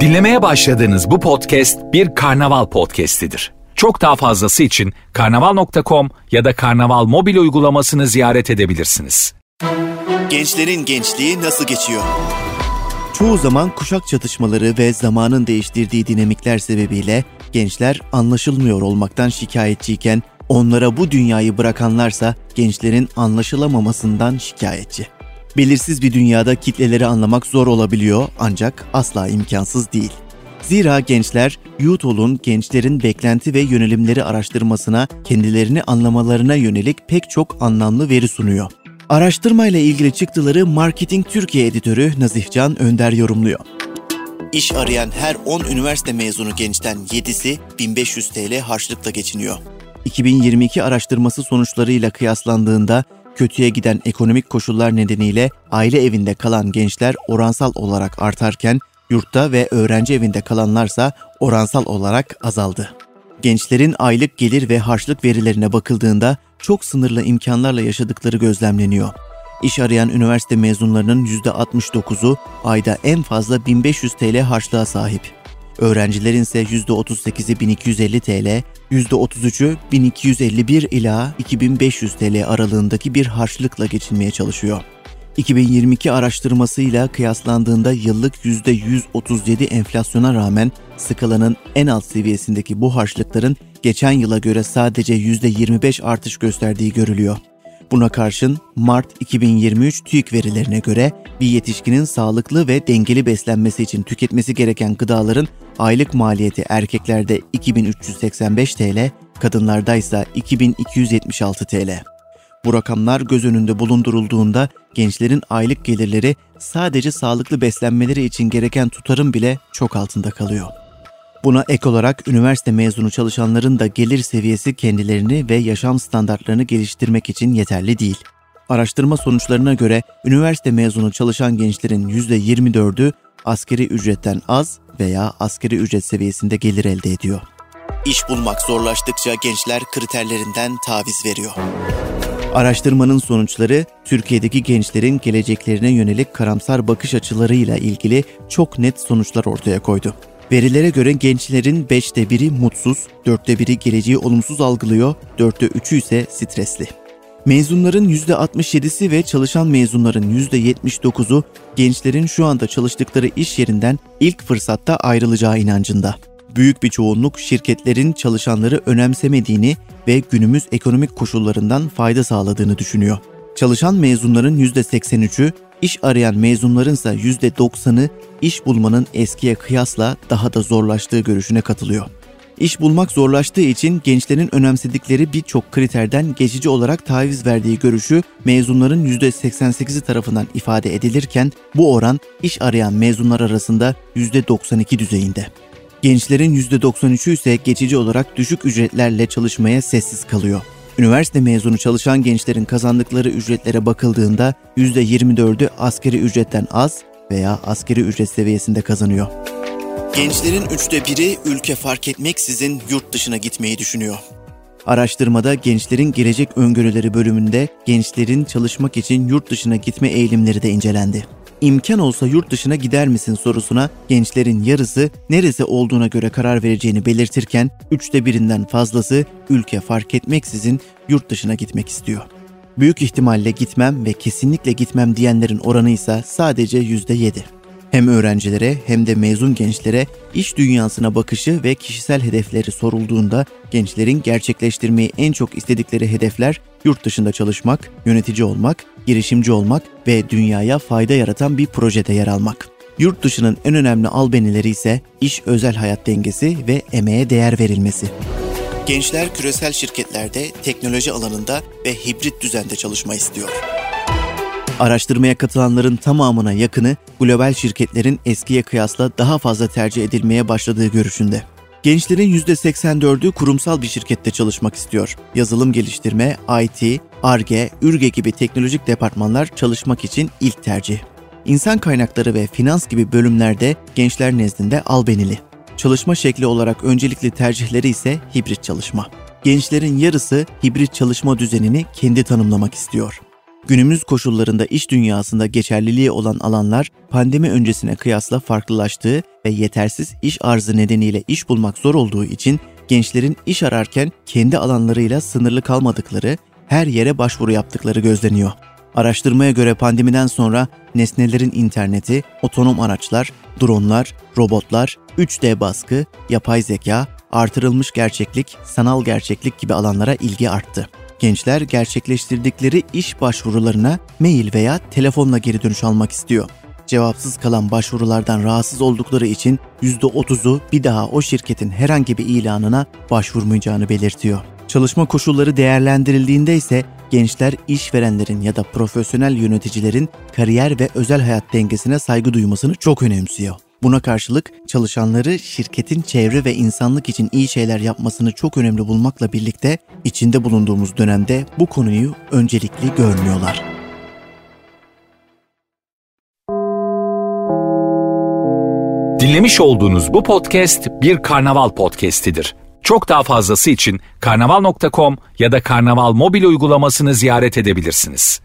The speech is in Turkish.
Dinlemeye başladığınız bu podcast bir karnaval podcastidir. Çok daha fazlası için karnaval.com ya da karnaval mobil uygulamasını ziyaret edebilirsiniz. Gençlerin gençliği nasıl geçiyor? Çoğu zaman kuşak çatışmaları ve zamanın değiştirdiği dinamikler sebebiyle gençler anlaşılmıyor olmaktan şikayetçiyken onlara bu dünyayı bırakanlarsa gençlerin anlaşılamamasından şikayetçi. Belirsiz bir dünyada kitleleri anlamak zor olabiliyor ancak asla imkansız değil. Zira gençler Youth gençlerin beklenti ve yönelimleri araştırmasına kendilerini anlamalarına yönelik pek çok anlamlı veri sunuyor. Araştırmayla ilgili çıktıları Marketing Türkiye editörü Nazihcan Önder yorumluyor. İş arayan her 10 üniversite mezunu gençten 7'si 1500 TL harçlıkla geçiniyor. 2022 araştırması sonuçlarıyla kıyaslandığında kötüye giden ekonomik koşullar nedeniyle aile evinde kalan gençler oransal olarak artarken yurtta ve öğrenci evinde kalanlarsa oransal olarak azaldı. Gençlerin aylık gelir ve harçlık verilerine bakıldığında çok sınırlı imkanlarla yaşadıkları gözlemleniyor. İş arayan üniversite mezunlarının %69'u ayda en fazla 1500 TL harçlığa sahip. Öğrencilerin ise %38'i 1250 TL, %33'ü 1251 ila 2500 TL aralığındaki bir harçlıkla geçinmeye çalışıyor. 2022 araştırmasıyla kıyaslandığında yıllık %137 enflasyona rağmen skalanın en alt seviyesindeki bu harçlıkların geçen yıla göre sadece %25 artış gösterdiği görülüyor. Buna karşın Mart 2023 TÜİK verilerine göre bir yetişkinin sağlıklı ve dengeli beslenmesi için tüketmesi gereken gıdaların aylık maliyeti erkeklerde 2385 TL, kadınlarda ise 2276 TL. Bu rakamlar göz önünde bulundurulduğunda gençlerin aylık gelirleri sadece sağlıklı beslenmeleri için gereken tutarın bile çok altında kalıyor. Buna ek olarak üniversite mezunu çalışanların da gelir seviyesi kendilerini ve yaşam standartlarını geliştirmek için yeterli değil. Araştırma sonuçlarına göre üniversite mezunu çalışan gençlerin %24'ü askeri ücretten az veya askeri ücret seviyesinde gelir elde ediyor. İş bulmak zorlaştıkça gençler kriterlerinden taviz veriyor. Araştırmanın sonuçları Türkiye'deki gençlerin geleceklerine yönelik karamsar bakış açılarıyla ilgili çok net sonuçlar ortaya koydu. Verilere göre gençlerin 5'te biri mutsuz, 4'te biri geleceği olumsuz algılıyor, 4'te 3'ü ise stresli. Mezunların %67'si ve çalışan mezunların %79'u gençlerin şu anda çalıştıkları iş yerinden ilk fırsatta ayrılacağı inancında. Büyük bir çoğunluk şirketlerin çalışanları önemsemediğini ve günümüz ekonomik koşullarından fayda sağladığını düşünüyor. Çalışan mezunların %83'ü, iş arayan mezunların ise %90'ı iş bulmanın eskiye kıyasla daha da zorlaştığı görüşüne katılıyor. İş bulmak zorlaştığı için gençlerin önemsedikleri birçok kriterden geçici olarak taviz verdiği görüşü mezunların %88'i tarafından ifade edilirken bu oran iş arayan mezunlar arasında %92 düzeyinde. Gençlerin %93'ü ise geçici olarak düşük ücretlerle çalışmaya sessiz kalıyor. Üniversite mezunu çalışan gençlerin kazandıkları ücretlere bakıldığında %24'ü askeri ücretten az veya askeri ücret seviyesinde kazanıyor. Gençlerin üçte biri ülke fark etmeksizin yurt dışına gitmeyi düşünüyor. Araştırmada gençlerin gelecek öngörüleri bölümünde gençlerin çalışmak için yurt dışına gitme eğilimleri de incelendi. İmkan olsa yurt dışına gider misin sorusuna gençlerin yarısı neresi olduğuna göre karar vereceğini belirtirken üçte birinden fazlası ülke fark etmeksizin yurt dışına gitmek istiyor. Büyük ihtimalle gitmem ve kesinlikle gitmem diyenlerin oranı ise sadece yüzde yedi. Hem öğrencilere hem de mezun gençlere iş dünyasına bakışı ve kişisel hedefleri sorulduğunda gençlerin gerçekleştirmeyi en çok istedikleri hedefler yurt dışında çalışmak, yönetici olmak, girişimci olmak ve dünyaya fayda yaratan bir projede yer almak. Yurt dışının en önemli albenileri ise iş özel hayat dengesi ve emeğe değer verilmesi. Gençler küresel şirketlerde teknoloji alanında ve hibrit düzende çalışma istiyor. Araştırmaya katılanların tamamına yakını global şirketlerin eskiye kıyasla daha fazla tercih edilmeye başladığı görüşünde. Gençlerin %84'ü kurumsal bir şirkette çalışmak istiyor. Yazılım geliştirme, IT, ARGE, ÜRGE gibi teknolojik departmanlar çalışmak için ilk tercih. İnsan kaynakları ve finans gibi bölümlerde gençler nezdinde albenili. Çalışma şekli olarak öncelikli tercihleri ise hibrit çalışma. Gençlerin yarısı hibrit çalışma düzenini kendi tanımlamak istiyor. Günümüz koşullarında iş dünyasında geçerliliği olan alanlar pandemi öncesine kıyasla farklılaştığı ve yetersiz iş arzı nedeniyle iş bulmak zor olduğu için gençlerin iş ararken kendi alanlarıyla sınırlı kalmadıkları, her yere başvuru yaptıkları gözleniyor. Araştırmaya göre pandemiden sonra nesnelerin interneti, otonom araçlar, dronlar, robotlar, 3D baskı, yapay zeka, artırılmış gerçeklik, sanal gerçeklik gibi alanlara ilgi arttı. Gençler gerçekleştirdikleri iş başvurularına mail veya telefonla geri dönüş almak istiyor. Cevapsız kalan başvurulardan rahatsız oldukları için %30'u bir daha o şirketin herhangi bir ilanına başvurmayacağını belirtiyor. Çalışma koşulları değerlendirildiğinde ise gençler işverenlerin ya da profesyonel yöneticilerin kariyer ve özel hayat dengesine saygı duymasını çok önemsiyor. Buna karşılık çalışanları şirketin çevre ve insanlık için iyi şeyler yapmasını çok önemli bulmakla birlikte içinde bulunduğumuz dönemde bu konuyu öncelikli görmüyorlar. Dinlemiş olduğunuz bu podcast bir karnaval podcastidir. Çok daha fazlası için karnaval.com ya da karnaval mobil uygulamasını ziyaret edebilirsiniz.